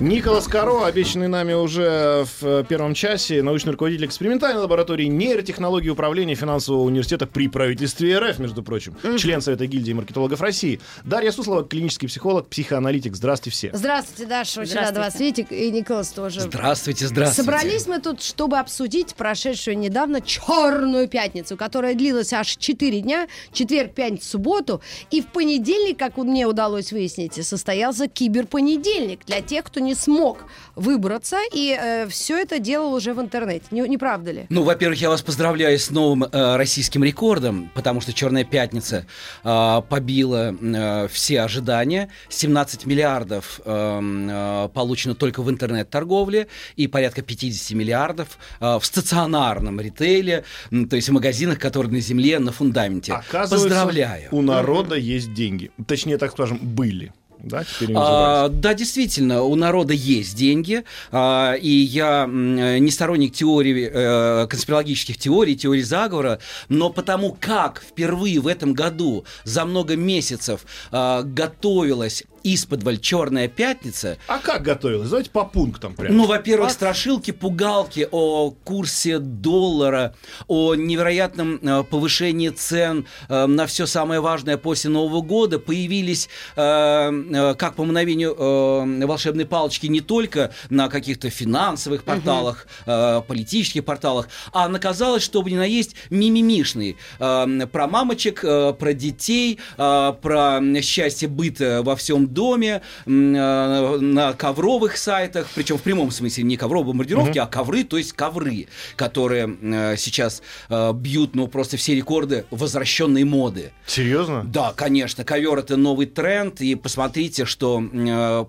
Николас Каро, обещанный нами уже в первом часе, научный руководитель экспериментальной лаборатории нейротехнологии управления финансового университета при правительстве РФ, между прочим, член Совета гильдии маркетологов России. Дарья Суслова, клинический психолог, психоаналитик. Здравствуйте все. Здравствуйте, Даша. Очень рада вас видеть. И Николас тоже. Здравствуйте, здравствуйте. Собрались мы тут, чтобы обсудить прошедшую недавно черную пятницу, которая длилась аж 4 дня, четверг, пятницу, субботу. И в понедельник, как мне удалось выяснить, состоялся киберпонедельник для тех, кто не смог выбраться, и э, все это делал уже в интернете. Не, не правда ли? Ну, во-первых, я вас поздравляю с новым э, российским рекордом, потому что Черная пятница э, побила э, все ожидания. 17 миллиардов э, э, получено только в интернет-торговле и порядка 50 миллиардов э, в стационарном ритейле, то есть в магазинах, которые на земле, на фундаменте. Оказывается, Поздравляю. у народа есть деньги. Точнее, так скажем, были. Да, теперь А, да, действительно, у народа есть деньги, а, и я э, не сторонник теории, э, конспирологических теорий, теорий заговора, но потому как впервые в этом году за много месяцев а, готовилась из-под Черная пятница, А как готовилась? Давайте по пунктам прям. ну, во-первых, страшилки, пугалки о курсе доллара, о невероятном э, повышении цен э, на все самое важное после Нового года появились, э, э, как по мгновению э, волшебной палочки, не только на каких-то финансовых порталах, э, политических порталах, а наказалось, чтобы не наесть мимимишные. Про мамочек, про детей, про счастье быта во всем доме, э, на ковровых сайтах, причем в прямом смысле не ковровые бомбардировки, а ковры, то есть ковры, которые э, сейчас э, бьют, ну, просто все рекорды возвращенной моды. Серьезно? Да, конечно, ковер это новый тренд, и посмотрите, что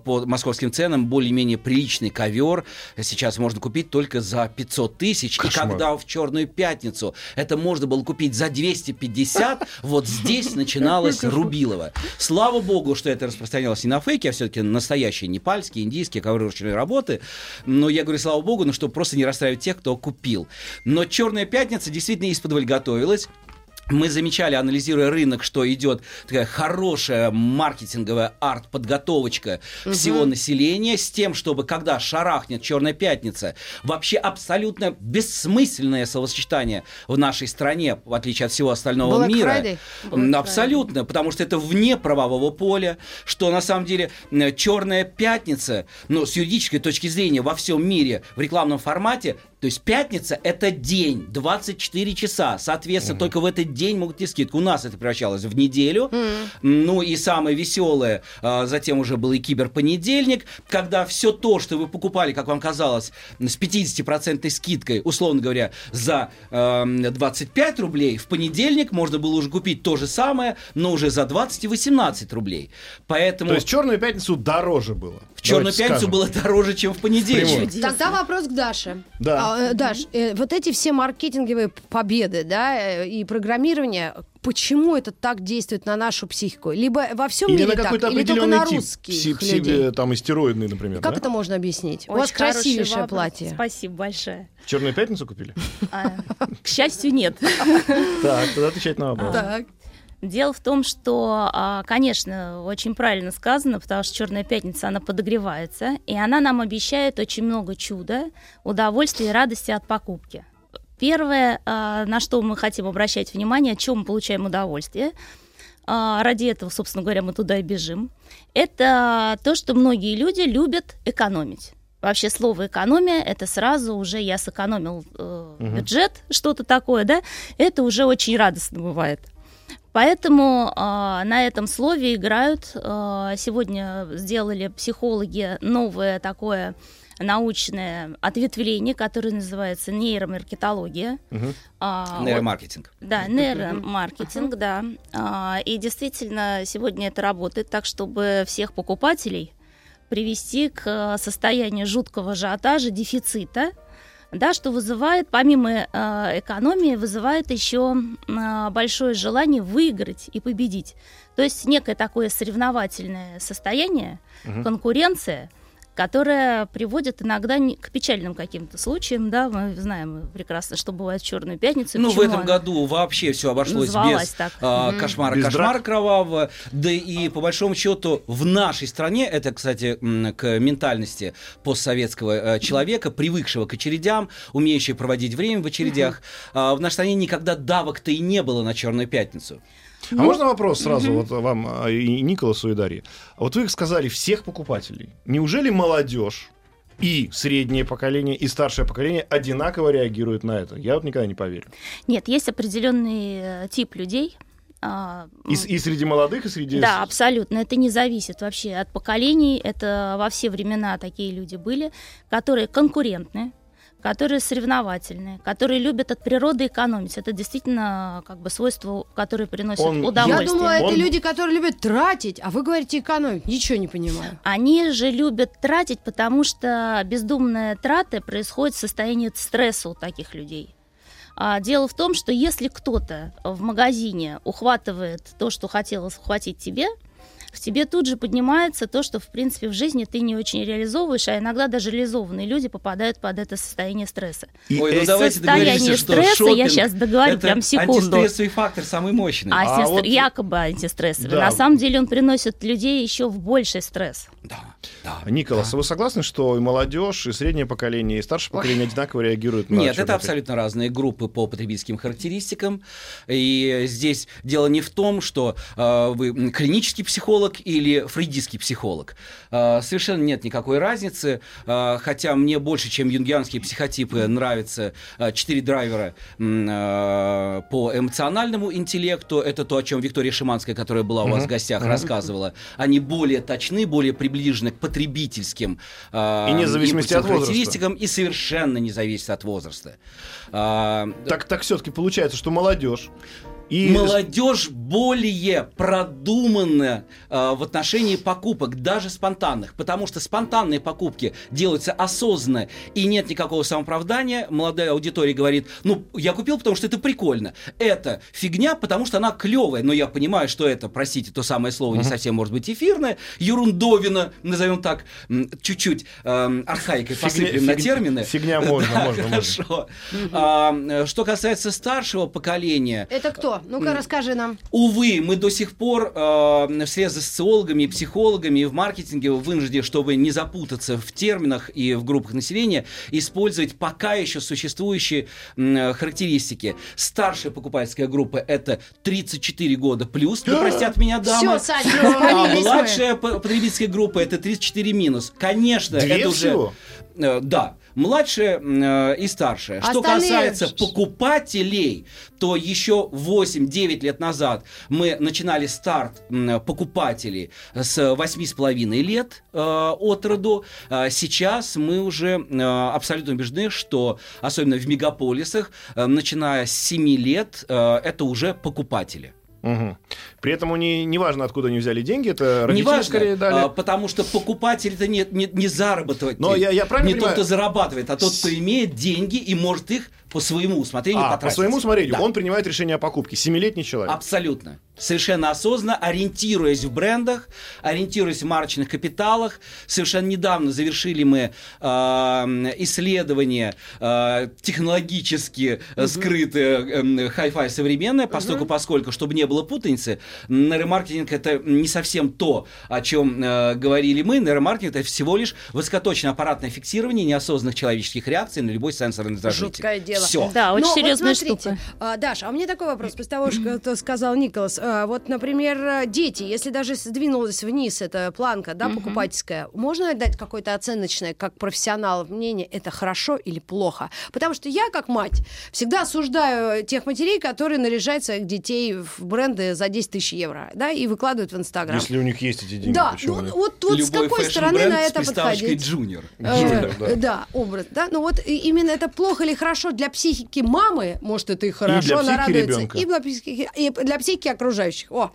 по московским ценам более-менее приличный ковер сейчас можно купить только за 500 тысяч, и когда в Черную пятницу это можно было купить за 250, вот здесь начиналось Рубилово. Слава богу, что это распространялось не на фейки, а все-таки настоящие непальские, индийские ковры ручной работы. Но я говорю, слава богу, ну, чтобы просто не расстраивать тех, кто купил. Но Черная пятница действительно из-под готовилась. Мы замечали, анализируя рынок, что идет такая хорошая маркетинговая арт-подготовочка всего населения с тем, чтобы когда шарахнет Черная пятница, вообще абсолютно бессмысленное словосочетание в нашей стране, в отличие от всего остального Black мира. Friday? Black Абсолютно, потому что это вне правового поля, что на самом деле Черная пятница, ну, с юридической точки зрения во всем мире в рекламном формате, то есть пятница это день, 24 часа. Соответственно, только в этот день могут идти скидку. У нас это превращалось в неделю. Ну и самое веселое, а, затем уже был и киберпонедельник, когда все то, что вы покупали, как вам казалось, с 50% скидкой, условно говоря, за э, 25 рублей, в понедельник можно было уже купить то же самое, но уже за 20 и 18 рублей. Поэтому То есть черную пятницу дороже было. в Черную Давайте пятницу скажем. было дороже, чем в понедельник. Тогда вопрос к Даше. Да. А, э, Даш, э, вот эти все маркетинговые победы, да, э, и программирование, почему это так действует на нашу психику? Либо во всем Или мире на так, или только на тип. русских пси- пси- людей? там истероидный, например. Как да? это можно объяснить? У Очень вас хороший красивейшее вопрос. платье. Спасибо большое. Черную пятницу купили? А, К счастью, нет. Так, тогда отвечать на вопрос. Так. Дело в том, что, а, конечно, очень правильно сказано, потому что Черная пятница, она подогревается, и она нам обещает очень много чуда, удовольствия и радости от покупки. Первое, а, на что мы хотим обращать внимание, от чего мы получаем удовольствие, а, ради этого, собственно говоря, мы туда и бежим, это то, что многие люди любят экономить. Вообще слово экономия это сразу уже я сэкономил э, бюджет, что-то такое, да, это уже очень радостно бывает. Поэтому а, на этом слове играют. а, сегодня сделали психологи новое такое научное ответвление, которое называется нейромаркетология. А, Нейромаркетинг. да, нейромаркетинг, да. А, и действительно, сегодня это работает так, чтобы всех покупателей привести к э, состоянию жуткого ажиотажа, дефицита, Да, что вызывает, помимо э, экономии, вызывает еще э, большое желание выиграть и победить. То есть некое такое соревновательное состояние, угу. конкуренция, которая приводит иногда к печальным каким-то случаям, да, мы знаем прекрасно, что бывает в Черную пятницу. Ну, в этом году вообще все обошлось без так. А, кошмара, без кошмара драк. кровавого, да и по большому счету в нашей стране, это, кстати, к ментальности постсоветского э, человека, привыкшего к очередям, умеющего проводить время в очередях, угу. в нашей стране никогда давок-то и не было на Черную пятницу. А ну, можно вопрос сразу угу. вот вам а, и Николасу и Дарье? Вот вы сказали всех покупателей. Неужели молодежь и среднее поколение, и старшее поколение одинаково реагируют на это? Я вот никогда не поверю. Нет, есть определенный э, тип людей, а, и, и среди молодых, и среди... Да, абсолютно. Это не зависит вообще от поколений. Это во все времена такие люди были, которые конкурентны, которые соревновательные, которые любят от природы экономить. Это действительно как бы свойство, которое приносит он, удовольствие. Я думала, он... это люди, которые любят тратить, а вы говорите экономить. Ничего не понимаю. Они же любят тратить, потому что бездумная трата происходит в состоянии стресса у таких людей. А дело в том, что если кто-то в магазине ухватывает то, что хотелось ухватить тебе, в тебе тут же поднимается то, что, в принципе, в жизни ты не очень реализовываешь, а иногда даже реализованные люди попадают под это состояние стресса. И Ой, ну давайте состояние стресса, я сейчас договорю это прям секунду. антистрессовый фактор самый мощный. А, а вот... якобы антистрессовый. Да. На самом деле он приносит людей еще в больший стресс. Да, да. Николас, да. вы согласны, что и молодежь, и среднее поколение, и старшее поколение Ой. одинаково реагируют на Нет, это абсолютно разные группы по потребительским характеристикам. И здесь дело не в том, что э, вы клинический психолог или фрейдистский психолог. Э, совершенно нет никакой разницы, э, хотя мне больше, чем юнгианские психотипы, нравятся э, четыре драйвера по эмоциональному интеллекту. Это то, о чем Виктория Шиманская, которая была у вас в гостях, рассказывала. Они более точны, более приближены к потребительским и независимости от характеристикам и совершенно не зависит от возраста. Так так все-таки получается, что молодежь и... Молодежь более продуманная э, в отношении покупок, даже спонтанных, потому что спонтанные покупки делаются осознанно и нет никакого самооправдания. Молодая аудитория говорит, ну, я купил, потому что это прикольно. Это фигня, потому что она клевая, но я понимаю, что это, простите, то самое слово не совсем может быть эфирное, ерундовина, назовем так, чуть-чуть э, архаикой фигня, посыпем фиг, на термины. Фигня можно, да, можно. Хорошо. Можно. А, что касается старшего поколения... Это кто? Ну-ка, расскажи нам. Увы, мы до сих пор э, вслед за социологами психологами и в маркетинге вынуждены, чтобы не запутаться в терминах и в группах населения, использовать пока еще существующие э, характеристики. Старшая покупательская группа это 34 года плюс, не простят меня дамы. Все, Сань, а младшая потребительская группа это 34 минус. Конечно, Две это всего? уже... Э, да младшая э, и старшая. Что касается покупателей, то еще 8-9 лет назад мы начинали старт э, покупателей с 8,5 лет э, от роду. Э, сейчас мы уже э, абсолютно убеждены, что особенно в мегаполисах, э, начиная с 7 лет, э, это уже покупатели. Угу. При этом не, не важно, откуда они взяли деньги, это родители не важно, скорее дали. А, потому что покупатель это не, не, не зарабатывать. Но я, я правильно не понимаю? тот, кто зарабатывает, а тот, кто имеет деньги и может их по своему усмотрению а, потратить. По своему усмотрению. Да. Он принимает решение о покупке. Семилетний человек. Абсолютно. Совершенно осознанно, ориентируясь в брендах, ориентируясь в марочных капиталах. Совершенно недавно завершили мы э, исследование э, технологически угу. скрытое, э, hi-fi современное, поскольку, угу. поскольку, чтобы не было путаницы, нейромаркетинг это не совсем то, о чем э, говорили мы. Нейромаркетинг это всего лишь высокоточное аппаратное фиксирование неосознанных человеческих реакций на любой сенсорный раздражитель. Жуткое дело. Все. Да, очень Но серьезная вот смотрите, штука. А, Даша, а мне такой вопрос, после того, что сказал Николас. А, вот, например, дети, если даже сдвинулась вниз эта планка, да, покупательская, можно дать какое-то оценочное, как профессионал, мнение, это хорошо или плохо? Потому что я, как мать, всегда осуждаю тех матерей, которые наряжают своих детей в бренды за 10 тысяч евро, да, и выкладывают в Инстаграм. Если у них есть эти деньги, Да, ну, вот, вот с какой стороны на это подходить? Junior. Junior, да. Да, образ, да, ну вот именно это плохо или хорошо для психики мамы, может, это и хорошо, и для она радуется, ребенка. и для психики, и для психики окружающих. О,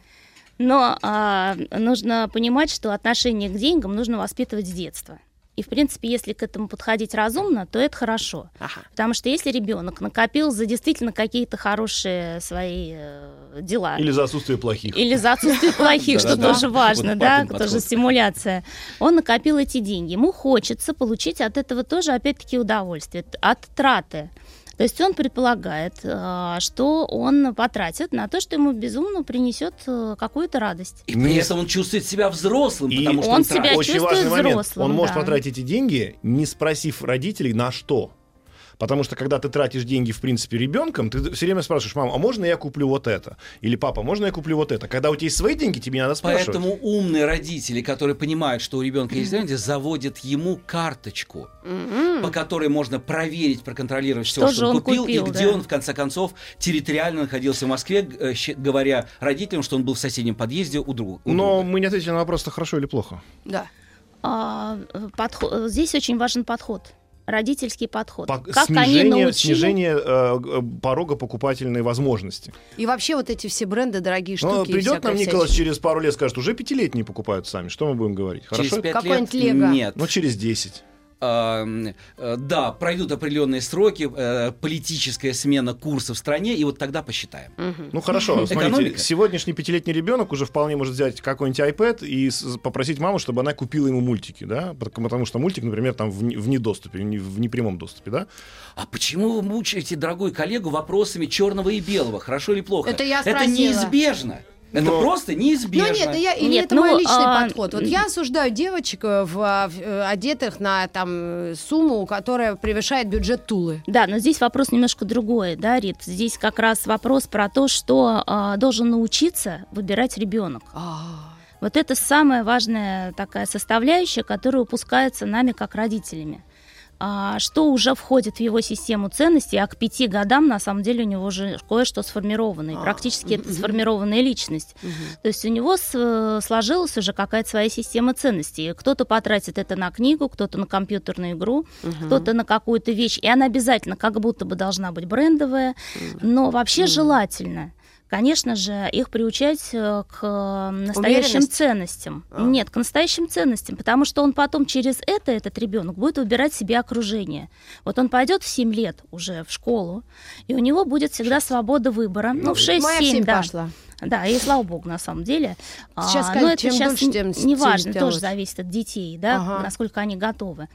но а, нужно понимать, что отношение к деньгам нужно воспитывать с детства. И, в принципе, если к этому подходить разумно, то это хорошо. Ага. Потому что если ребенок накопил за действительно какие-то хорошие свои э, дела, Или за отсутствие плохих. или за отсутствие плохих, что тоже важно, да, тоже стимуляция. Он накопил эти деньги. Ему хочется получить от этого тоже, опять-таки, удовольствие, от траты. То есть он предполагает, э, что он потратит на то, что ему безумно принесет э, какую-то радость. И при этом он чувствует себя взрослым, И потому что он он, себя тратит. Очень чувствует важный момент. взрослым, Он может да. потратить эти деньги, не спросив родителей, на что. Потому что когда ты тратишь деньги, в принципе, ребенком, ты все время спрашиваешь, мама, а можно я куплю вот это? Или папа, можно я куплю вот это? Когда у тебя есть свои деньги, тебе не надо спрашивать. Поэтому умные родители, которые понимают, что у ребенка есть деньги, заводят ему карточку, по которой можно проверить, проконтролировать все, Что что, он купил, купил, и где да. он, в конце концов, территориально находился в Москве, э, говоря родителям, что он был в соседнем подъезде у друга. у Но друга. мы не ответили на вопрос, это хорошо или плохо. Да. А, э, подхо- Здесь очень важен подход. Родительский подход. По- как они снижение научили... снижение э, порога покупательной возможности. И вообще вот эти все бренды, дорогие Ну, штуки. и придет нам Николас всячина. через пару лет, скажет, уже пятилетние покупают сами. Что мы будем говорить? Через Хорошо? пять Какой-нибудь лет Лего. нет. Ну, через 10. Э, да, пройдут определенные сроки, э, политическая смена курса в стране, и вот тогда посчитаем. Ну хорошо, смотрите, Экономика. сегодняшний пятилетний ребенок уже вполне может взять какой-нибудь iPad и попросить маму, чтобы она купила ему мультики, да, потому что мультик, например, там в, в недоступе, не- в непрямом доступе, да. А почему вы мучаете, дорогой коллегу, вопросами черного и белого, хорошо или плохо? Это я Это спросила. неизбежно. Это Но- просто Ну неизбежно. нет, я, или Нет, это ну, мой личный а, подход. Вот я осуждаю девочек, э, в, а, в, э, одетых на там э, сумму, которая превышает бюджет Тулы. Да, но здесь вопрос немножко другой, да, Рит? Здесь как раз вопрос про то, что а, должен научиться выбирать ребенок. Вот это самая важная такая составляющая, которая упускается нами как родителями. А, что уже входит в его систему ценностей, а к пяти годам на самом деле у него уже кое-что сформировано, и практически это сформированная личность. То есть у него э, сложилась уже какая-то своя система ценностей. Кто-то потратит это на книгу, кто-то на компьютерную игру, кто-то на какую-то вещь, и она обязательно как будто бы должна быть брендовая, но вообще желательно. Конечно же, их приучать э, к э, настоящим ценностям. А. Нет, к настоящим ценностям, потому что он потом через это, этот ребенок, будет выбирать себе окружение. Вот он пойдет в 7 лет уже в школу, и у него будет всегда свобода выбора. Ну, в 6-7, Моя в семь да. пошла. Да, и слава богу, на самом деле. Сейчас, А, Кать, но это чем сейчас дольше, тем неважно, тоже зависит от детей, да, Ага. насколько они готовы.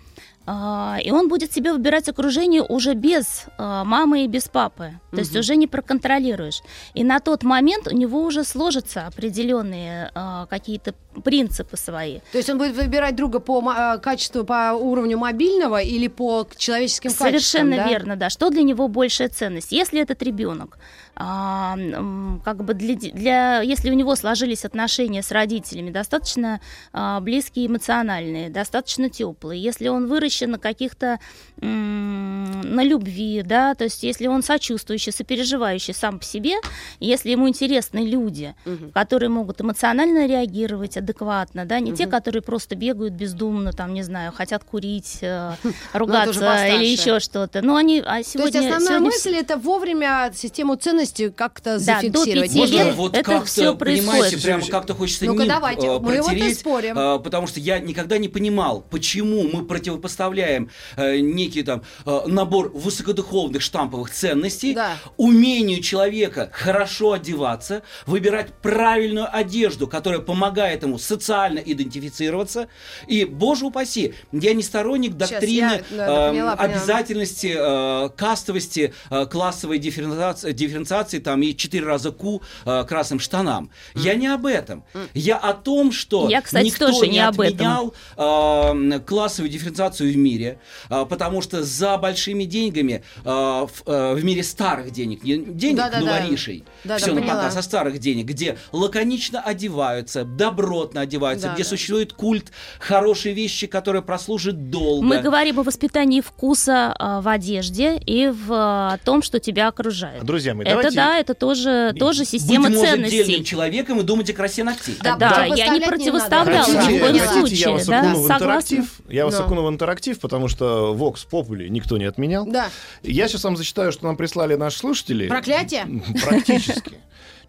А, И он будет себе выбирать окружение уже без а, мамы и без папы. То есть уже не проконтролируешь. И на тот момент у него уже сложатся определенные а, какие-то принципы свои. То есть он будет выбирать друга по э, качеству, по уровню мобильного или по человеческим Совершенно качествам, да? верно, да. Что для него большая ценность? Если этот ребенок, как бы для, для, если у него сложились отношения с родителями достаточно а, близкие, эмоциональные, достаточно теплые, если он выращен на каких-то на любви, да, то есть если он сочувствующий, сопереживающий сам по себе, если ему интересны люди, которые могут эмоционально реагировать адекватно, да, не те, которые просто бегают бездумно, там, не знаю, хотят курить, э, ругаться постарше. или еще что-то. Но они, а То есть сегодня, основная сегодня мысль это вовремя систему ценностей как-то Да, до зафиксировать. Можно- лет. Вот это как-то, понимаете, происходит. прям как-то хочется Ну-ка, нимб, давайте, э, мы вот и протереть, спорим. э, потому что я никогда не понимал, почему мы противопоставляем э, некий там э, набор высокодуховных штамповых ценностей Да. умению человека хорошо одеваться, выбирать правильную одежду, которая помогает ему социально идентифицироваться. И, боже упаси, я не сторонник Сейчас доктрины я, да, да, э, поняла, поняла. обязательности э, кастовости, э, классовой дифференциации, дифференциации там и четыре раза ку э, красным штанам. Я не об этом. Я о том, что Я, кстати, никто тоже не, не об этом. отменял э, классовую дифференциацию в мире, э, потому что за большими деньгами э, в, э, в мире старых денег, не денег Да-да-да. новоришей, Да-да, все на поняла. показ, а старых денег, где лаконично одеваются, добротно одеваются, Да, где да. существует культ хорошей вещи, которая прослужит долго. Мы говорим о воспитании вкуса а, в одежде и в а, том, что тебя окружает. Друзья мои, это давайте- да, это тоже, тоже система Быть может, дельным ценностей. человеком и думать о красе ногтей. Да, Да, я не противоставляла ни в коем хотите, я случае, вас да, окуну в интерактив? Я вас окуну в интерактив, потому что Vox Populi никто не отменял. Да. Я сейчас вам зачитаю, что нам прислали наши слушатели. Проклятие? Практически.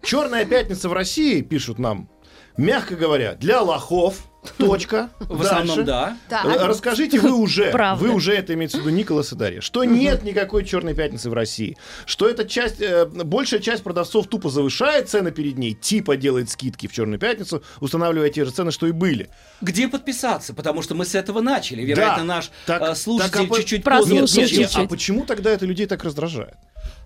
Черная пятница в России, пишут нам, мягко говоря, для лохов, Точка. В основном, да. Так. Э, Расскажите вы уже, вы уже это имеется в виду Николас и Дарья, что нет никакой черной пятницы в России, что эта часть, э, большая часть продавцов тупо завышает цены перед ней, типа делает скидки в черную пятницу, устанавливая те же цены, что и были. Где подписаться? Потому что мы с этого начали. Вероятно, Да. наш Так- э, слушатель так, а чуть-чуть Прослушал поздно а почему тогда это людей так раздражает?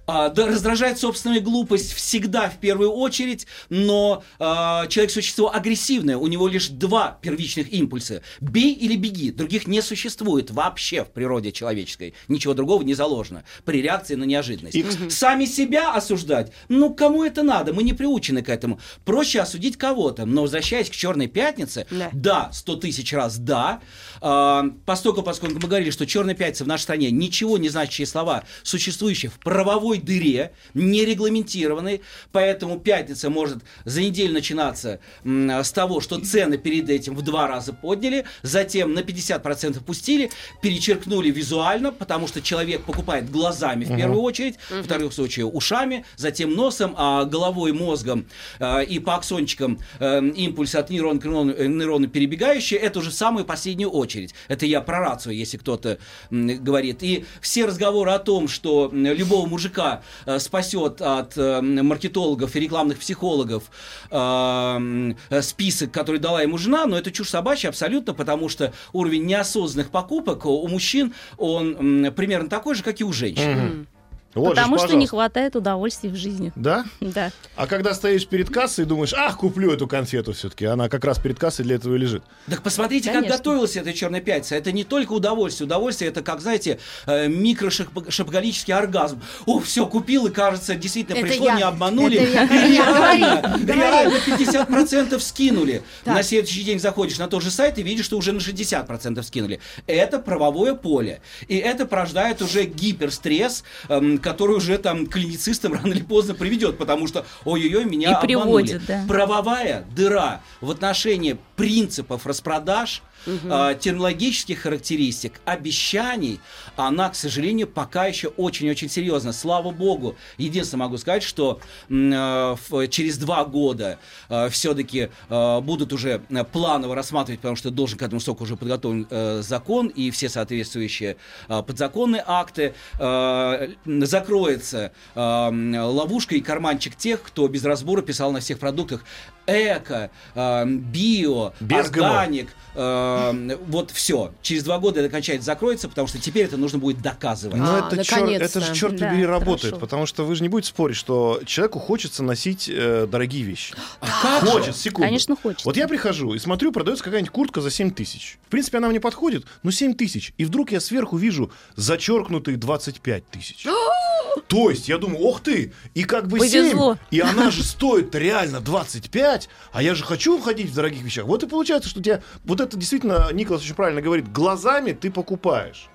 А, да, раздражает собственная глупость всегда в первую очередь, но а, человек существо агрессивное, у него лишь два первичных импульса: бей или беги. Других не существует вообще в природе человеческой. Ничего другого не заложено при реакции на неожиданность. И- Сами себя осуждать, ну кому это надо? Мы не приучены к этому. Проще осудить кого-то. Но возвращаясь к Черной пятнице, Да. да, сто тысяч раз да. А, Постольку, поскольку мы говорили, что черная пятница в нашей стране ничего не значащие слова, существующие в правовой дыре, не регламентированной, поэтому пятница может за неделю начинаться с того, что цены перед этим в два раза подняли, затем на 50% пустили, перечеркнули визуально, потому что человек покупает глазами в первую очередь, в вторых случаях ушами, затем носом, а головой, мозгом э, и по аксончикам э, импульс от нейрона к нейрону, э, нейрону перебегающие, это уже самую последнюю очередь. Это я про рацию, если кто-то говорит. И все разговоры о том, что любого мужика э, спасет от э, маркетологов и рекламных психологов э, м, э, список, который дала ему жена, но это чушь собачья абсолютно, потому что уровень неосознанных покупок у мужчин, он примерно такой же, как и у женщин. Вот же Потому что не хватает удовольствий в жизни. Да? Да. А когда стоишь перед кассой и думаешь, ах, куплю эту конфету все-таки, она как раз перед кассой для этого и лежит. Так посмотрите, Конечно. как готовилась эта черная пятница. Это не только удовольствие. Удовольствие это, как, знаете, э, микрошапгалический оргазм. О, все, купил, и кажется, действительно Это пришло, я. не обманули. Реально, реально 50% скинули. На следующий день заходишь на тот же сайт и видишь, что уже на 60% скинули. Это правовое поле. И это порождает уже гиперстресс, эм, который уже там клиницистам рано или поздно приведет, потому что ой-ой-ой, меня И обманули. приводит, да. Правовая дыра в отношении принципов распродаж, а, терминологических характеристик, обещаний, она, к сожалению, пока еще очень-очень серьезна. Слава богу. Единственное могу сказать, что э, через два года все-таки будут уже э, планово рассматривать, потому что должен к этому сроку уже подготовлен э, закон и все соответствующие э, подзаконные акты. Э, закроется э, ловушка и карманчик тех, кто без разбора писал на всех продуктах эко, э, био, Без органик, э, вот все. Через два года это окончательно закроется, потому что теперь это нужно будет доказывать. А, Но это, чёр- наконец-то. это же, черт Да, побери, работает, хорошо. потому что вы же не будете спорить, что человеку хочется носить э, дорогие вещи. А как секунду. Конечно, хочется. Вот я прихожу и смотрю, продается какая-нибудь куртка за 7 тысяч. В принципе, она мне подходит, но 7 тысяч. И вдруг я сверху вижу зачеркнутые 25 тысяч. То есть я думаю, ох ты, и как бы 7, Повезло. и она же стоит реально 25, а я же хочу ходить в дорогих вещах. Вот и получается, что у тебя, вот это действительно, Николас очень правильно говорит, глазами ты покупаешь.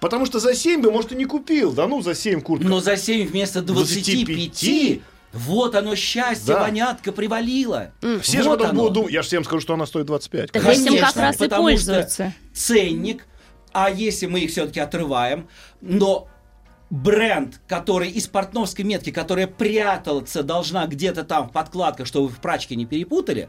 Потому что за 7 бы, может, и не купил. Да ну, за 7 куртка. Но за 7 вместо 25, 25? вот оно счастье, Да. вонятка привалило. Все же вот потом оно. будут думать, я же всем скажу, что она стоит 25. Так Конечно. этим как раз и потому пользуются. что ценник, а если мы их все-таки отрываем, но бренд, который из портновской метки, которая прятаться должна где-то там в подкладках, чтобы в прачке не перепутали,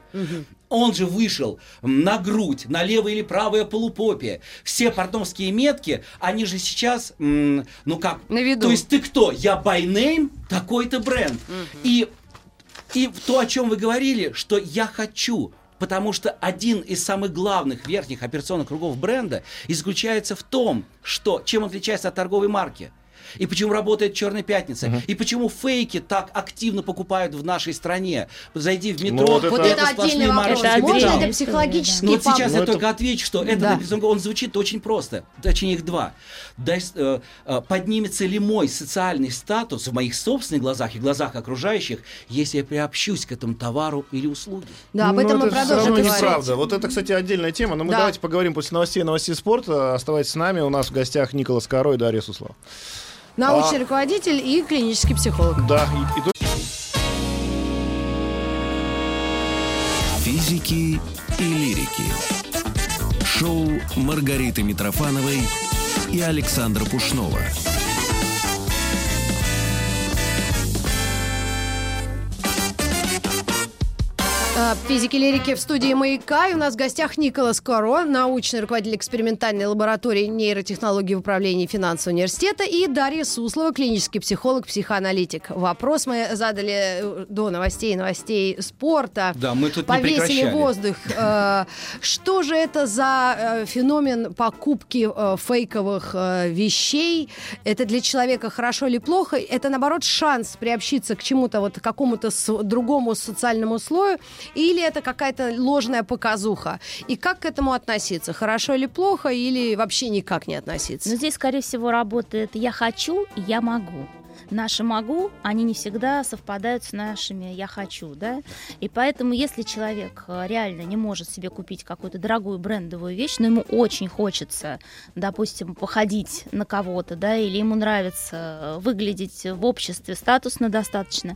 он же вышел на грудь, на левое или правое полупопие. Все портновские метки, они же сейчас, ну как, На виду. то есть ты кто? Я by name, такой-то бренд. И и то, о чем вы говорили, что я хочу. Потому что один из самых главных верхних операционных кругов бренда заключается в том, что чем отличается от торговой марки. И почему работает Черная пятница? И почему фейки так активно покупают в нашей стране? Зайди в метро, Ну, вот это- Вот это сплошные отдельный вопрос. Это Можно это история, психологический ну вот сейчас? Ну, я это- только отвечу, что этот Да. он звучит очень просто. Точнее, их два. Дай, э, э, поднимется ли мой социальный статус в моих собственных глазах и глазах окружающих, если я приобщусь к этому товару или услуге? Да, об Ну, этом мы это продолжим говорить. неправда. Вот это, кстати, отдельная тема. Но мы Да. давайте поговорим после новостей новостей спорта. Оставайтесь с нами. У нас в гостях Николас Коро и Дарья Суслова. Научный А- руководитель и клинический психолог. Да, и, Физики и лирики. Шоу Маргариты Митрофановой и Александра Пушнова. Физики лирики в студии «Маяка». И у нас в гостях Николас Коро, научный руководитель экспериментальной лаборатории нейротехнологий в управлении финансового университета, и Дарья Суслова, клинический психолог, психоаналитик. Вопрос мы задали э, до новостей, новостей спорта. Да, мы тут не Повесили прекращали. воздух. Э, Что же это за э, феномен покупки фейковых вещей? Это для человека хорошо или плохо? Это, наоборот, шанс приобщиться к чему-то, вот к какому-то другому социальному слою? Или это какая-то ложная показуха? И как к этому относиться? Хорошо или плохо? Или вообще никак не относиться? Но здесь, скорее всего, работает «я хочу» «я могу». Наши «могу», они не всегда совпадают с нашими «я хочу», да? И поэтому, если человек э, реально не может себе купить какую-то дорогую брендовую вещь, но ему очень хочется, допустим, походить на кого-то, да, или ему нравится э, выглядеть в обществе статусно достаточно,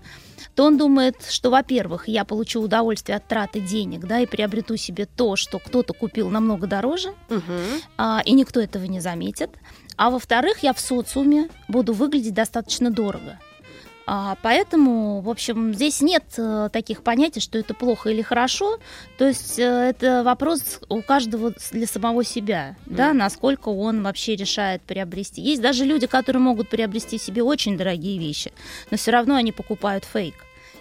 то он думает, что, во-первых, я получу удовольствие от траты денег, да, и приобрету себе то, что кто-то купил намного дороже, Мгм. а, и никто этого не заметит. А во-вторых, я в социуме буду выглядеть достаточно дорого. А, поэтому, в общем, здесь нет э, таких понятий, что это плохо или хорошо. То есть э, это вопрос у каждого для самого себя, да, насколько он вообще решает приобрести. Есть даже люди, которые могут приобрести себе очень дорогие вещи, но все равно они покупают фейк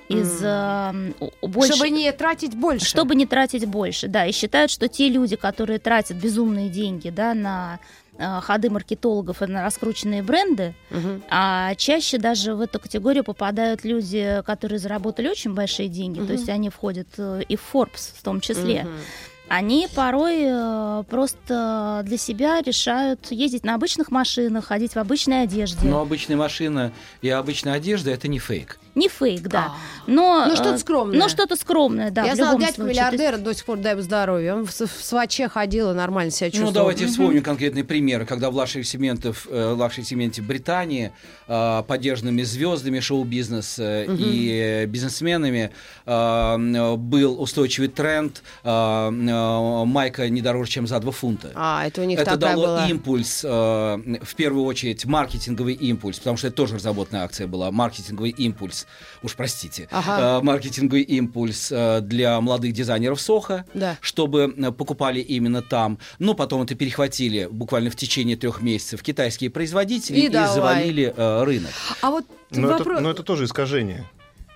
из э, больше- Чтобы не тратить больше. чтобы не тратить больше, да, и считают, что те люди, которые тратят безумные деньги, да, на ходы маркетологов на раскрученные бренды, Мгм. а чаще даже в эту категорию попадают люди, которые заработали очень большие деньги, то есть они входят э, и в Forbes в том числе. Мгм. Они порой э, просто для себя решают ездить на обычных машинах, ходить в обычной одежде. Но обычная машина и обычная одежда это не фейк. Не фейк, да. А. Но, Ну, что-то э, скромное. Ну, что-то скромное, да. Я знала дядьку миллиардера, до сих пор дай ему здоровья. Он в, в Swatch е ходил и нормально себя чувствовал. Ну, давайте вспомним конкретный пример, когда в luxury сегментов, э, luxury сегменте Британии э, поддержанными звездами шоу-бизнеса и э, бизнесменами э, м, был устойчивый тренд э, майка не дороже, чем за 2 фунта. А, это у них это такая дало была. импульс, э, в первую очередь, маркетинговый импульс, потому что это тоже разработанная акция была, маркетинговый импульс, уж простите, Ага. э, маркетинговый импульс э, для молодых дизайнеров Соха, Да. чтобы э, покупали именно там. Но потом это перехватили буквально в течение трех месяцев китайские производители И и, давай. завалили рынок. А вот Но это, вопрос... но это тоже искажение.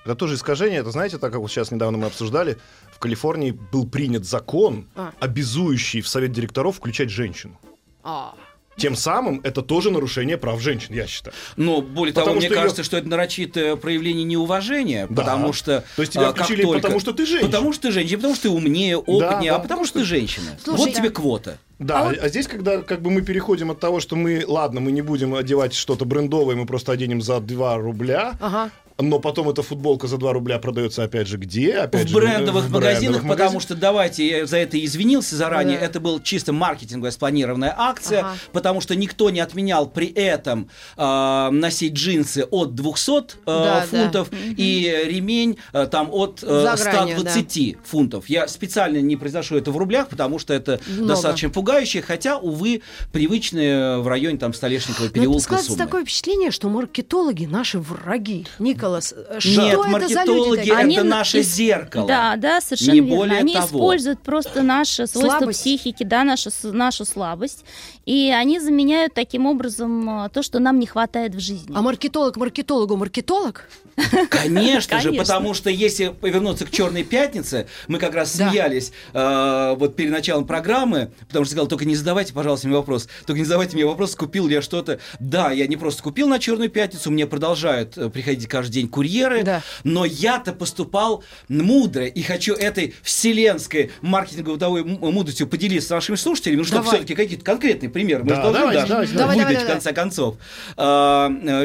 Это тоже искажение. Это, знаете, так как вот сейчас недавно мы обсуждали, в Калифорнии был принят закон, А. обязующий в совет директоров включать женщину. А. Тем самым это тоже нарушение прав женщин, я считаю. Но более Потому того, мне кажется, что это нарочитое проявление неуважения, Да. потому что... То есть тебя а, как включили только- потому, что ты женщина. Потому что ты женщина, потому что ты умнее, опытнее, да. а потому что ты женщина. Слушай, вот да. тебе квота. Да, А а, вот- здесь, когда как бы мы переходим от того, что мы, ладно, мы не будем одевать что-то брендовое, мы просто оденем за 2 рубля, Ага. Но потом эта футболка за 2 рубля продается опять же где? Опять в же, брендовых в магазинах, брендовых потому что давайте я за это извинился заранее. Да. Это был чисто маркетинговая спланированная акция, Ага. потому что никто не отменял при этом э, носить джинсы от 200 э, Да, да. фунтов и ремень э, там от э, За гранью, 120 фунтов. Я специально не произношу это в рублях, потому что это Много. достаточно пугающе, хотя, увы, привычные в районе там Столешникового Ну, переулка складывается суммы. такое впечатление, что маркетологи наши враги. Николас, э, что Нет, это за люди маркетологи это Они на- наше ис- зеркало. Да, да, совершенно Не верно. более Они того. используют просто наши свойства Слабость. психики, да, нашу, нашу слабость, и они заменяют таким образом э, то, что нам не хватает в жизни. А маркетолог маркетологу маркетолог? Конечно же, потому что если повернуться к Черной пятнице, мы как раз смеялись э, вот перед началом программы, потому что сказал, только не задавайте, пожалуйста, мне вопрос, только не задавайте мне вопрос, купил ли я что-то. Да, я не просто купил на Черную пятницу, мне продолжают приходить каждый день курьеры, Да. но я-то поступал мудро и хочу этой вселенской маркетинговой мудростью поделиться с нашими слушателями, ну, чтобы Давай. все-таки какие-то конкретные примеры мы Да, же должны даже давайте, давайте. выдать Давай, в давай, конце концов.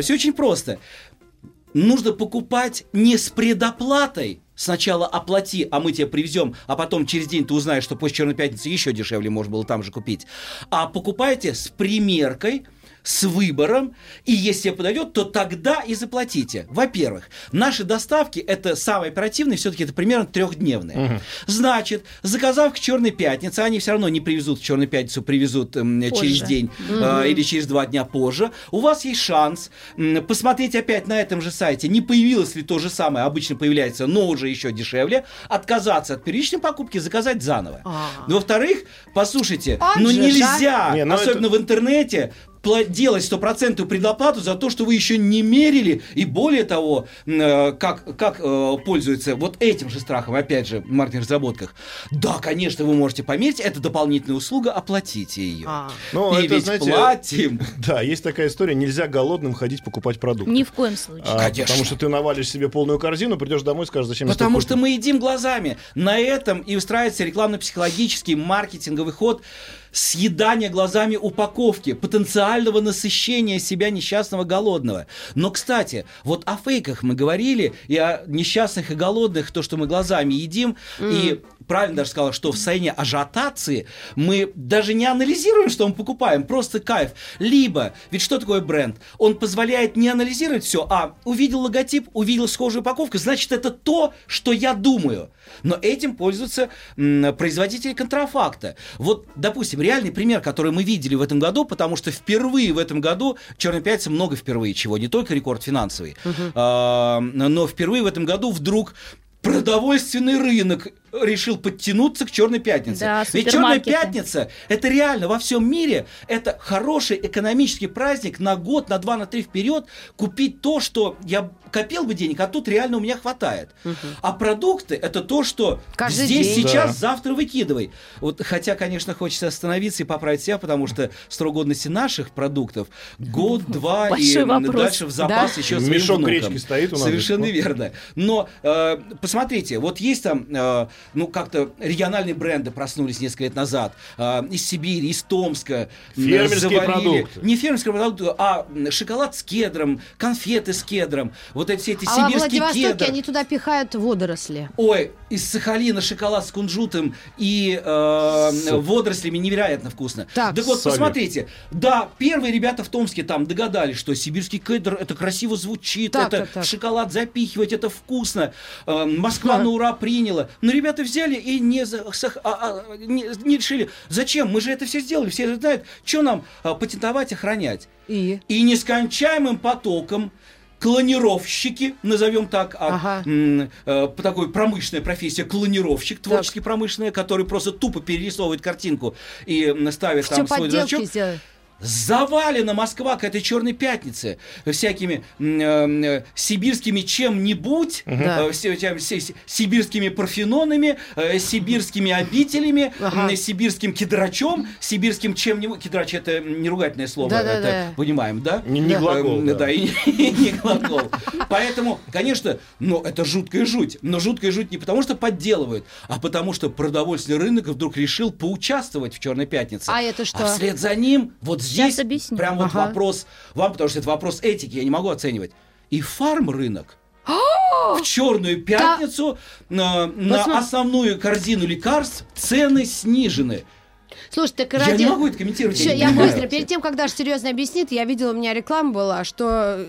все очень просто нужно покупать не с предоплатой. Сначала оплати, а мы тебе привезем, а потом через день ты узнаешь, что после Черной пятницы еще дешевле можно было там же купить. А покупайте с примеркой, с выбором, и если подойдет, то тогда и заплатите. Во-первых, наши доставки это самые оперативные, все-таки это примерно трехдневные. Угу. Значит, заказав к Черной пятнице, они все равно не привезут в Черную пятницу, привезут эм, через день угу. э, или через два дня позже. У вас есть шанс э, посмотреть опять на этом же сайте, не появилось ли то же самое, обычно появляется, но уже еще дешевле, отказаться от первичной покупки, заказать заново. А. Во-вторых, послушайте, Он ну нельзя, Не, ну особенно это... в интернете, делать стопроцентную предоплату за то, что вы еще не мерили, и более того, э, как, как э, пользуется вот этим же страхом, опять же, в маркетинг разработках. Да, конечно, вы можете померить, это дополнительная услуга, оплатите ее. А. Ну, и это, ведь знаете, платим. Да, есть такая история, нельзя голодным ходить покупать продукты. Ни в коем случае. А, конечно. Потому что ты навалишь себе полную корзину, придешь домой и скажешь, зачем Потому что мы едим глазами. На этом и устраивается рекламно-психологический маркетинговый ход съедания глазами упаковки, потенциального насыщения себя несчастного голодного. Но, кстати, вот о фейках мы говорили, и о несчастных и голодных, то, что мы глазами едим, mm. и правильно даже сказала, что в состоянии ажиотации мы даже не анализируем, что мы покупаем, просто кайф. Либо, ведь что такое бренд? Он позволяет не анализировать все, а увидел логотип, увидел схожую упаковку, значит, это то, что я думаю. Но этим пользуются м, производители контрафакта. Вот, допустим, реальный пример, который мы видели в этом году, потому что впервые в этом году, Черная пятница много впервые чего, не только рекорд финансовый, uh-huh. а, но впервые в этом году вдруг продовольственный рынок решил подтянуться к Черной пятнице. Да, Ведь Черная пятница это реально во всем мире это хороший экономический праздник на год, на два, на три вперед купить то, что я копил бы денег, а тут реально у меня хватает. Угу. А продукты это то, что Каждый здесь день. сейчас, да. завтра выкидывай. Вот, хотя, конечно, хочется остановиться и поправить себя, потому что срок годности наших продуктов год, два и вопрос. дальше в запас да? еще Мешок гречки стоит у нас. Совершенно здесь. верно. Но э, посмотрите, вот есть там э, ну, как-то региональные бренды проснулись несколько лет назад. Э, из Сибири, из Томска. Фермерские завалили. продукты. Не фермерские продукты, а шоколад с кедром, конфеты с кедром. Вот эти все эти а сибирские во кедры. они туда пихают водоросли. Ой, из Сахалина шоколад с кунжутом и э, водорослями невероятно вкусно. Так, так вот, Сами. посмотрите. Да, первые ребята в Томске там догадались, что сибирский кедр это красиво звучит, так, это так, так. шоколад запихивать, это вкусно. Э, Москва на ура приняла. Но ребята взяли и не, а, а, не, не решили, зачем? Мы же это все сделали, все знают, что нам а, патентовать, охранять. И? И нескончаемым потоком клонировщики, назовем так, а, ага. э, по такой промышленная профессия, клонировщик, творчески промышленная, который просто тупо перерисовывает картинку и ставит Все там свой значок. Сделать завалена Москва к этой черной пятнице всякими э, сибирскими чем-нибудь, да. э, сибирскими парфенонами, э, сибирскими обителями, ага. сибирским кедрачом, сибирским чем-нибудь. Кедрач это не ругательное слово, да, это да. понимаем, да? Не, не глагол. Да, да и не глагол. Поэтому, конечно, ну, это жуткая жуть. Но жуткая жуть не потому, что подделывают, а потому, что продовольственный рынок вдруг решил поучаствовать в Черной пятнице. А это что? А вслед за ним вот здесь объясню. прям вот ага. вопрос вам, потому что это вопрос этики, я не могу оценивать. И фарм-рынок в черную пятницу да. на, на основную корзину лекарств цены снижены. Слушай, так ради... Я не могу это комментировать. Все, я, я быстро. Перед тем, когда Даша серьезно объяснит, я видела, у меня реклама была, что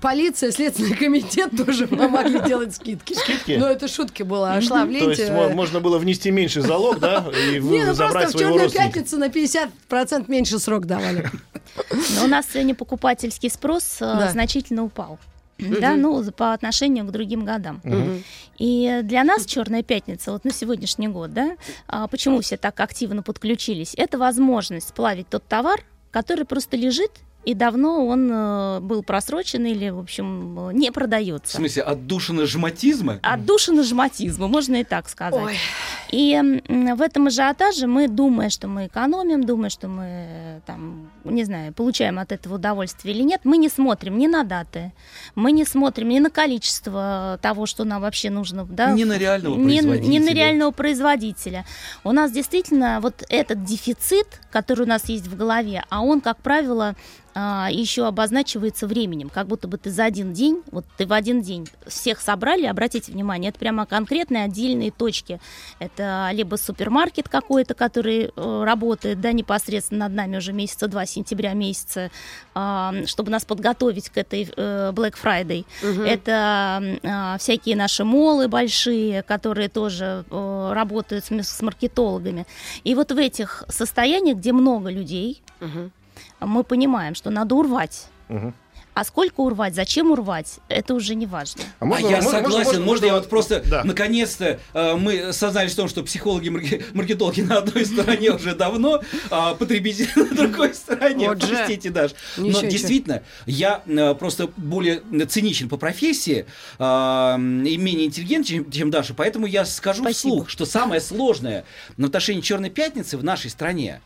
полиция, Следственный комитет тоже помогли делать скидки. Скидки? Ну, это шутки было. Шла в ленте. То есть можно было внести меньший залог, да, и Не, ну просто в черную пятницу на 50% меньше срок давали. Но у нас сегодня покупательский спрос э, значительно упал да, ну, по отношению к другим годам. И для нас Черная пятница, вот на сегодняшний год, да, а почему все так активно подключились, это возможность сплавить тот товар, который просто лежит и давно он э, был просрочен или, в общем, не продается. В смысле, отдушина жматизма? Отдушина жматизма, можно и так сказать. Ой. И в этом ажиотаже мы, думая, что мы экономим, думая, что мы, там, не знаю, получаем от этого удовольствие или нет, мы не смотрим ни на даты, мы не смотрим ни на количество того, что нам вообще нужно. Да? Ни на реального ни, производителя. Ни на реального производителя. У нас действительно вот этот дефицит, который у нас есть в голове, а он, как правило, а, еще обозначивается временем, как будто бы ты за один день, вот ты в один день всех собрали, обратите внимание, это прямо конкретные отдельные точки. Это либо супермаркет какой-то, который э, работает, да, непосредственно над нами уже месяца два, сентября месяца, чтобы нас подготовить к этой э, Black Friday. Это э, всякие наши молы большие, которые тоже э, работают с, маркетологами. И вот в этих состояниях, где много людей, мы понимаем, что надо урвать. Мгм. А сколько урвать, зачем урвать, это уже не важно. А А можно- я можно- согласен. можно- Можно, я вот просто, Да. наконец-то, э, мы сознались в том, что психологи, марке- маркетологи на одной стороне уже давно, а потребители на другой стороне. Вот. Простите, Даш. Но действительно, я э, просто более циничен по профессии а, и менее интеллигентен, чем, чем Даша, поэтому я скажу Спасибо. вслух, что самое сложное в отношении Черной пятницы в нашей стране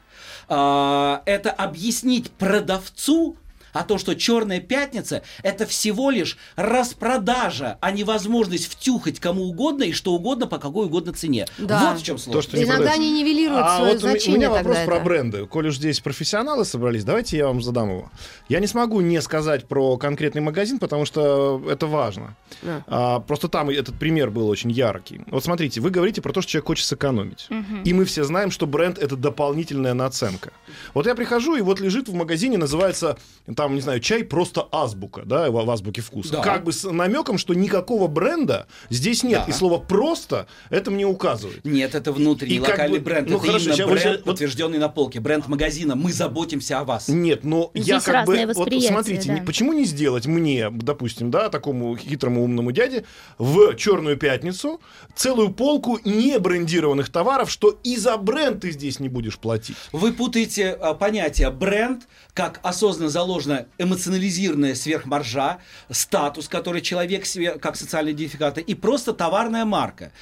а, это объяснить продавцу о том, что Черная пятница это всего лишь распродажа, а не возможность втюхать кому угодно и что угодно по какой угодно цене. Да. Вот в чем То, сложность. что не Иногда продается. они нивелируют А свое вот значение у меня вопрос тогда про это. бренды. Коль уж здесь профессионалы собрались, давайте я вам задам его. Я не смогу не сказать про конкретный магазин, потому что это важно. Да. А, просто там этот пример был очень яркий. Вот смотрите, вы говорите про то, что человек хочет сэкономить. И мы все знаем, что бренд это дополнительная наценка. Вот я прихожу, и вот лежит в магазине, называется, там, не знаю, чай просто азбука, да, в, в азбуке вкуса. Да. Как бы с намеком, что никакого бренда здесь нет. Да. И слово просто это мне указывает. Нет, это внутренний И как локальный бы- бренд. ну, это хорошо, именно бренд, вот- подтвержденный на полке. Бренд магазина. Мы заботимся о вас. Нет, но Здесь я как бы... Вот смотрите, да. не- почему не сделать мне, допустим, да, такому хитрому умному дяде в Черную пятницу целую полку небрендированных товаров, что и за бренд ты здесь не будешь платить. Вы путаете а, понятие бренд, как осознанно заложена эмоционализированная сверхмаржа, статус, который человек себе, как социальный идентификатор, и просто товарная марка.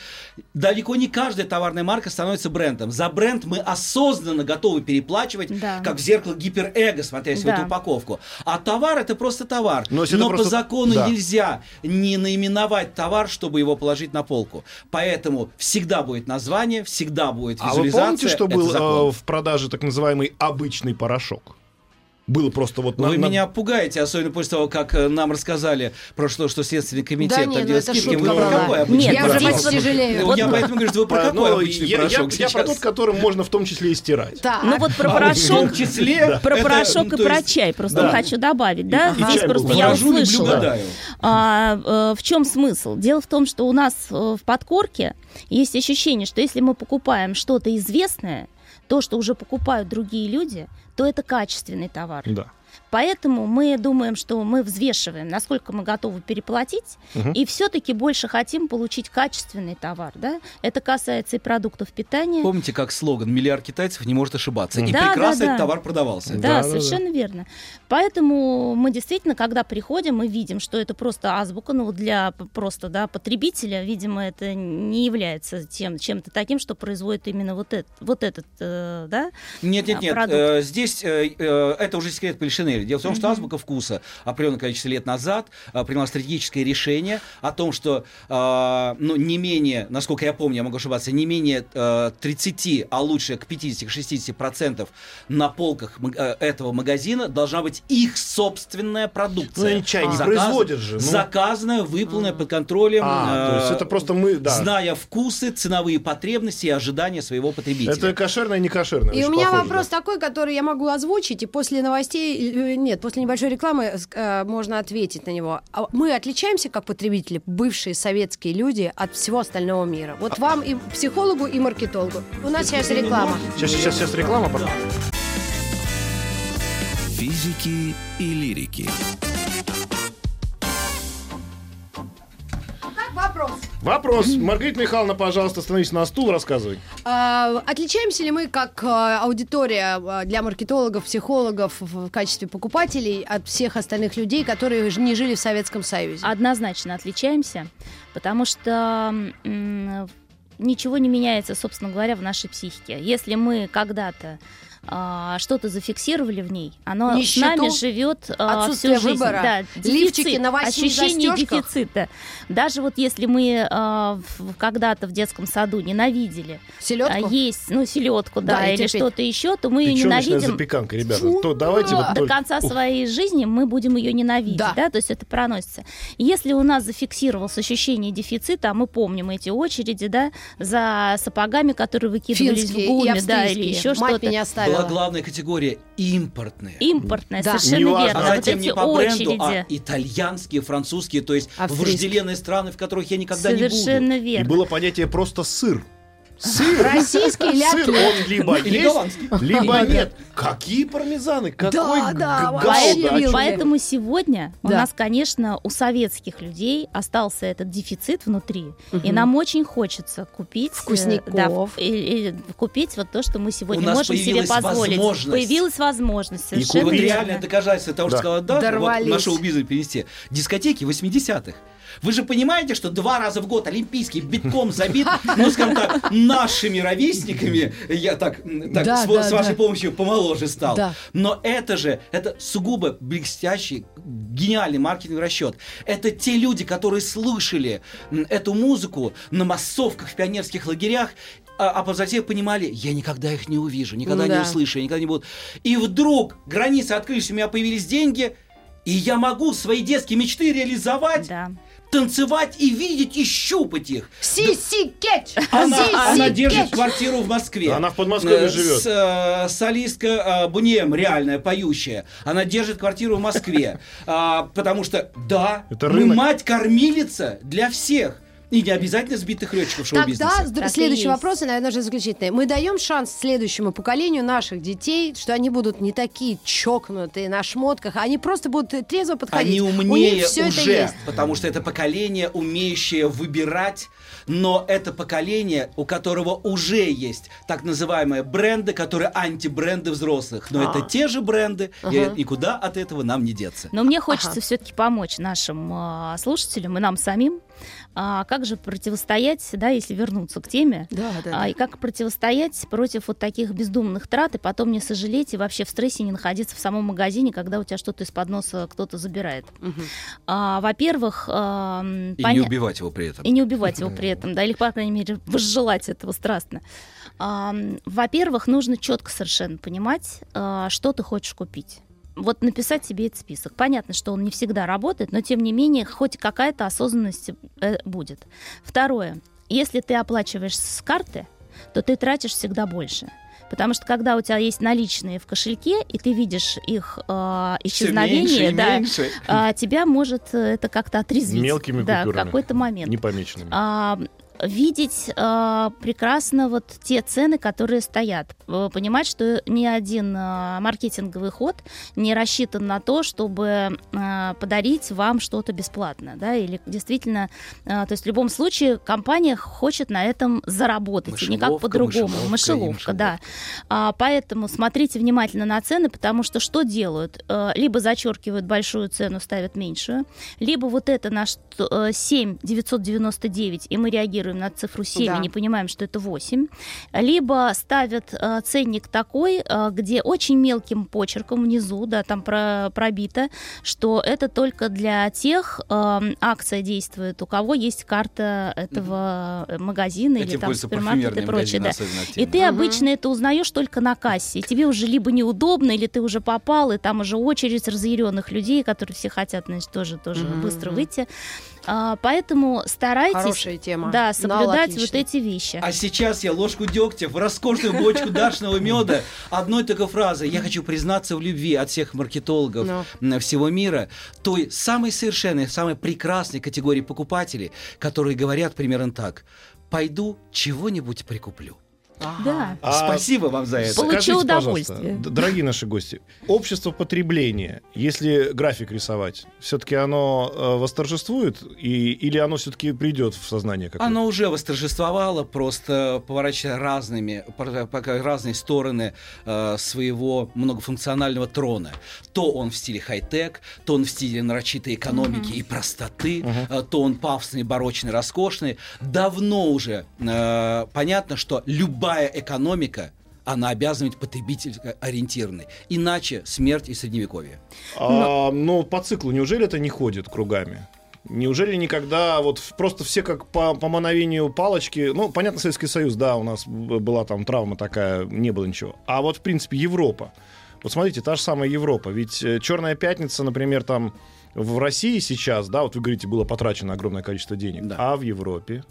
Далеко не каждая товарная марка становится брендом. За бренд мы осознанно готовы переплачивать, Да. как в зеркало гиперэго, смотрясь в Да. эту упаковку. А товар это просто товар. Но Но по просто- закону да. нельзя не наименовать товар, чтобы его положить на полку. Поэтому всегда будет название, всегда будет А вы визуализация. помните, что это был закон. э, в продаже так называемый обычный порошок? Было просто вот... на- Вы на- меня пугаете, особенно после того, как э, нам рассказали про что, что Следственный комитет Да там ну делает это скидки. шутка Вы про была. какой обычный Нет, Я уже здесь жалею. Ну, Вот я поэтому говорю, что вы про А, какой ну, обычный я, я- порошок я про сейчас? тот, которым можно в том числе и стирать. Так. Ну вот про А, В порошок, том числе... про это, порошок ну, и то про чай просто да. хочу добавить, да? Здесь просто я услышала. А, э, в чем смысл? Дело в том, что у нас э, в подкорке есть ощущение, что если мы покупаем что-то известное, то, что уже покупают другие люди, то это качественный товар. Да. Поэтому мы думаем, что мы взвешиваем, насколько мы готовы переплатить, Мгм. и все-таки больше хотим получить качественный товар. Да? Это касается и продуктов питания. Помните, как слоган «Миллиард китайцев не может ошибаться». И Да, прекрасно да, этот да. товар продавался. Да, Да, да, совершенно верно. Поэтому мы действительно, когда приходим, мы видим, что это просто азбука, ну для просто да, потребителя, видимо, это не является тем чем-то таким, что производит именно вот этот, вот этот, э, да? Нет, нет, а, нет. продукт. э, здесь э, э, это уже секрет Полишинеля. Дело в том, что азбука вкуса определенное количество лет назад э, приняла стратегическое решение о том, что э, ну, не менее, насколько я помню, я могу ошибаться, не менее э, 30, а лучше к 50-60% на полках м- этого магазина должна быть их собственная продукция. Ну, они чай не производят же, ну. Заказанная, выполненная под контролем. А, то есть это просто мы, да. Зная вкусы, ценовые потребности и ожидания своего потребителя. Это кошерное и не кошерное. И у меня похоже, вопрос да. такой, который я могу озвучить, и после новостей, нет, после небольшой рекламы э, можно ответить на него. А Мы отличаемся как потребители, бывшие советские люди, от всего остального мира. Вот вам и психологу, и маркетологу. У нас сейчас реклама. Сейчас, сейчас, сейчас реклама, потом. Физики и лирики. Вопрос. Вопрос. Маргарита Михайловна, пожалуйста, становись на стул, рассказывай. А, отличаемся ли мы как а, аудитория а, для маркетологов, психологов в качестве покупателей от всех остальных людей, которые не жили в Советском Союзе? Однозначно отличаемся, потому что ничего не меняется, собственно говоря, в нашей психике. Если мы когда-то а, что-то зафиксировали в ней, оно Нищету, с нами живет а, всю жизнь. выбора, Да, лифчики дефицит, на восьми ощущение застежках. дефицита. Даже вот если мы а, когда-то в детском саду ненавидели а, Селедку? есть, ну, селедку, да, Да, или что-то еще, то мы ее ненавидим запеканка, ребята. То давайте вот до только- конца Ух. своей жизни мы будем ее ненавидеть, Да. да. то есть это проносится. Если у нас зафиксировалось ощущение дефицита, а мы помним эти очереди, да, за сапогами, которые выкидывались Финские в гуме, да, или еще Мать что-то. меня оставила. Была главная категория импортные. Импортное, Да. совершенно Неважно. верно. А вот затем эти не по бренду, очереди. а итальянские, французские, то есть Австрийские. вожделенные страны, в которых я никогда не Совершенно буду. И верно. было понятие просто сыр. Сыр. Российский или Сыр, он либо Или есть, голландский. либо нет. Какие пармезаны? Какой Да, да, мило. Поэтому сегодня у Да. нас, конечно, у советских людей остался этот дефицит внутри, и нам очень хочется купить э, Вкусняков. да, и- и купить вот то, что мы сегодня У можем себе позволить. возможность. Появилась возможность. И Совершенно вот верно. реальное доказательство того, что Да. сказала Даша, вот Дорвались. на шоу-бизнес перенести. Дискотеки 80-х. Вы же понимаете, что два раза в год Олимпийский битком забит, ну, скажем так, нашими ровесниками, я так, так Да, с, да, с вашей да. помощью помоложе стал. Да. Но это же, это сугубо блестящий, гениальный маркетинговый расчет. Это те люди, которые слышали эту музыку на массовках в пионерских лагерях, а, а по затем понимали, я никогда их не увижу, никогда Да. не услышу, я никогда не буду. И вдруг границы открылись, у меня появились деньги, и я могу свои детские мечты реализовать, Да. Танцевать и видеть, и щупать их. Сиси кетч! Она, Сиси она держит кетч! квартиру в Москве. Она в Подмосковье Э, живет. с, э, солистка э, Бунем, реальная, поющая. Она держит квартиру в Москве. А, потому что, да, Это мы рынок. мать-кормилица для всех. И не обязательно сбитых летчиков шоу-бизнеса. Тогда Так и следующий есть. вопрос, и, наверное, уже заключительный. Мы даем шанс следующему поколению наших детей, что они будут не такие чокнутые на шмотках, а они просто будут трезво подходить. Они У умнее них все это уже, есть. потому что это поколение, умеющее выбирать, но это поколение, у которого уже есть так называемые бренды, которые антибренды взрослых. Но А. это те же бренды, и Ага. никуда от этого нам не деться. Но мне хочется Ага. все-таки помочь нашим а, слушателям и нам самим. А, как же противостоять, да, если вернуться к теме, Да, да, а, и как противостоять против вот таких бездумных трат и потом не сожалеть и вообще в стрессе не находиться в самом магазине, когда у тебя что-то из-под носа кто-то забирает. Мгм. А, во-первых, а, И поня- не убивать его при этом. и не убивать его при этом, да, или, по крайней мере, возжелать этого страстно. А, Во-первых, нужно четко совершенно понимать, а, что ты хочешь купить. Вот написать себе этот список. Понятно, что он не всегда работает, но тем не менее, хоть какая-то осознанность э, будет. Второе. Если ты оплачиваешь с карты, то ты тратишь всегда больше. Потому что когда у тебя есть наличные в кошельке, и ты видишь их э, исчезновение, меньше и да, меньше. а, тебя может э, это как-то отрезвить. Мелкими да, в купюрами. какой-то момент. Непомеченными. А, видеть а, прекрасно вот те цены, которые стоят. Э, Понимать, что ни один а, маркетинговый ход не рассчитан на то, чтобы а, подарить вам что-то бесплатно, да, или действительно, а, то есть в любом случае компания хочет на этом заработать, и никак Мышеловка, по-другому. мышеловка и Мышеловка, да. А, поэтому смотрите внимательно на цены, потому что что делают? Э, либо зачеркивают большую цену, ставят меньшую, либо вот это наш э, 7 999, и мы реагируем на цифру 7 Да. и не понимаем, что это 8, либо ставят э, ценник такой, э, где очень мелким почерком внизу, да, там про- пробито, что это только для тех э, акция действует, у кого есть карта этого э, магазина или Этим там пользуются супермаркета и прочее. Да. И ты Мгм. обычно это узнаешь только на кассе. И тебе уже либо неудобно, или ты уже попал, и там уже очередь разъяренных людей, которые все хотят, значит, тоже, тоже Мгм. быстро выйти. А, поэтому старайтесь Хорошая тема. да, Нал соблюдать вот эти вещи. А сейчас я ложку дегтя в роскошную бочку дашного меда одной только фразой. Я хочу признаться в любви от всех маркетологов Ну. м, всего мира, той самой совершенной, самой прекрасной категории покупателей, которые говорят примерно так. Пойду чего-нибудь прикуплю. Да. А Спасибо вам за это. Получи Скажите, пожалуйста, удовольствие. дорогие наши гости, общество потребления, если график рисовать, все-таки оно э, восторжествует и, или оно все-таки придет в сознание? какое-то? Оно уже восторжествовало, просто поворачивая разными, пока разные стороны э, своего многофункционального трона. То он в стиле хай-тек, то он в стиле нарочитой экономики и простоты, э, то он пафосный, барочный, роскошный. Давно уже э, понятно, что любая экономика она обязана быть потребитель-ориентированной. Иначе смерть и средневековье. А, ну, по циклу неужели это не ходит кругами? Неужели никогда вот просто все как по, по мановению палочки, ну, понятно, Советский Союз, да, у нас была там травма такая, не было ничего. А вот, в принципе, Европа. Вот смотрите, та же самая Европа. Ведь э, Черная пятница, например, там в России сейчас, да, вот вы говорите, было потрачено огромное количество денег, Да. а в Европе?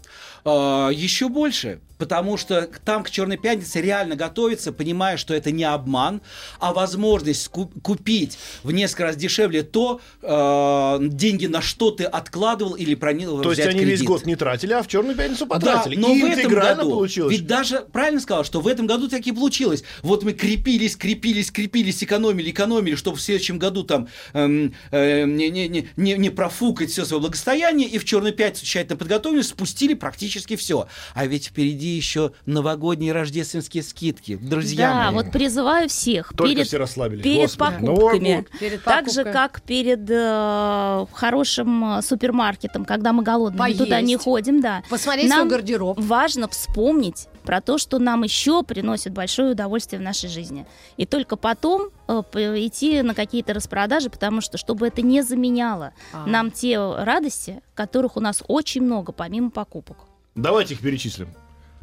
А, еще больше, потому что там к Черной пятнице реально готовится, понимая, что это не обман, а возможность ку- купить в несколько раз дешевле то, э, деньги на что ты откладывал или пронял То есть они весь кредит. год не тратили, а в Черную пятницу потратили. Да, но И в этом году, получилось. ведь даже правильно сказал, что в этом году так и получилось. Вот мы крепились, крепились, крепились, экономили, экономили, чтобы в следующем году там эм, э, не, не, не, не, профукать все свое благосостояние, и в Черную пятницу тщательно подготовились, спустили практически все. А ведь впереди еще новогодние рождественские скидки, друзья да, мои. вот призываю всех Только перед, все расслабились. перед Господи, покупками, год. Перед так же как перед э, хорошим э, супермаркетом, когда мы голодные, туда не ходим, да. Посмотреть Нам свой гардероб. важно вспомнить про то, что нам еще приносит большое удовольствие в нашей жизни. И только потом э, идти на какие-то распродажи, потому что, чтобы это не заменяло А. нам те радости, которых у нас очень много, помимо покупок. Давайте их перечислим.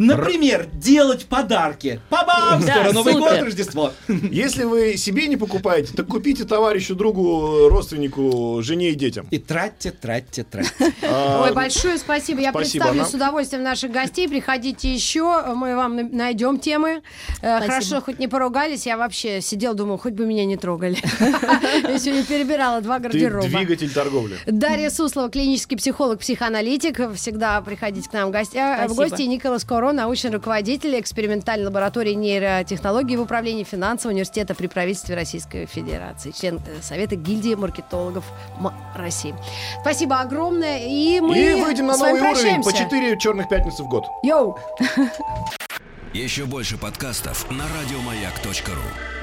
Например, делать подарки. Па-бам! Да, Скоро Новый супер. год, Рождество. Если вы себе не покупаете, так купите товарищу, другу, родственнику, жене и детям. И тратьте, тратьте, тратьте. А, Ой, большое спасибо. Я спасибо, представлю Анна. с удовольствием наших гостей. Приходите еще, мы вам на- найдем темы. Э, Спасибо. Хорошо, хоть не поругались. Я вообще сидел, думал, хоть бы меня не трогали. Я сегодня перебирала два Ты гардероба. двигатель торговли. Дарья Суслова, клинический психолог, психоаналитик. Всегда приходите к нам в гости. а, В гости Николас Коро, научный руководитель экспериментальной лаборатории нейротехнологий в управлении финансового университета при правительстве Российской Федерации, член э, Совета гильдии маркетологов России. Спасибо огромное. И мы И выйдем на с вами новый уровень по прощаемся. 4 черных пятницы в год. Йоу! Еще больше подкастов на радиомаяк.ру.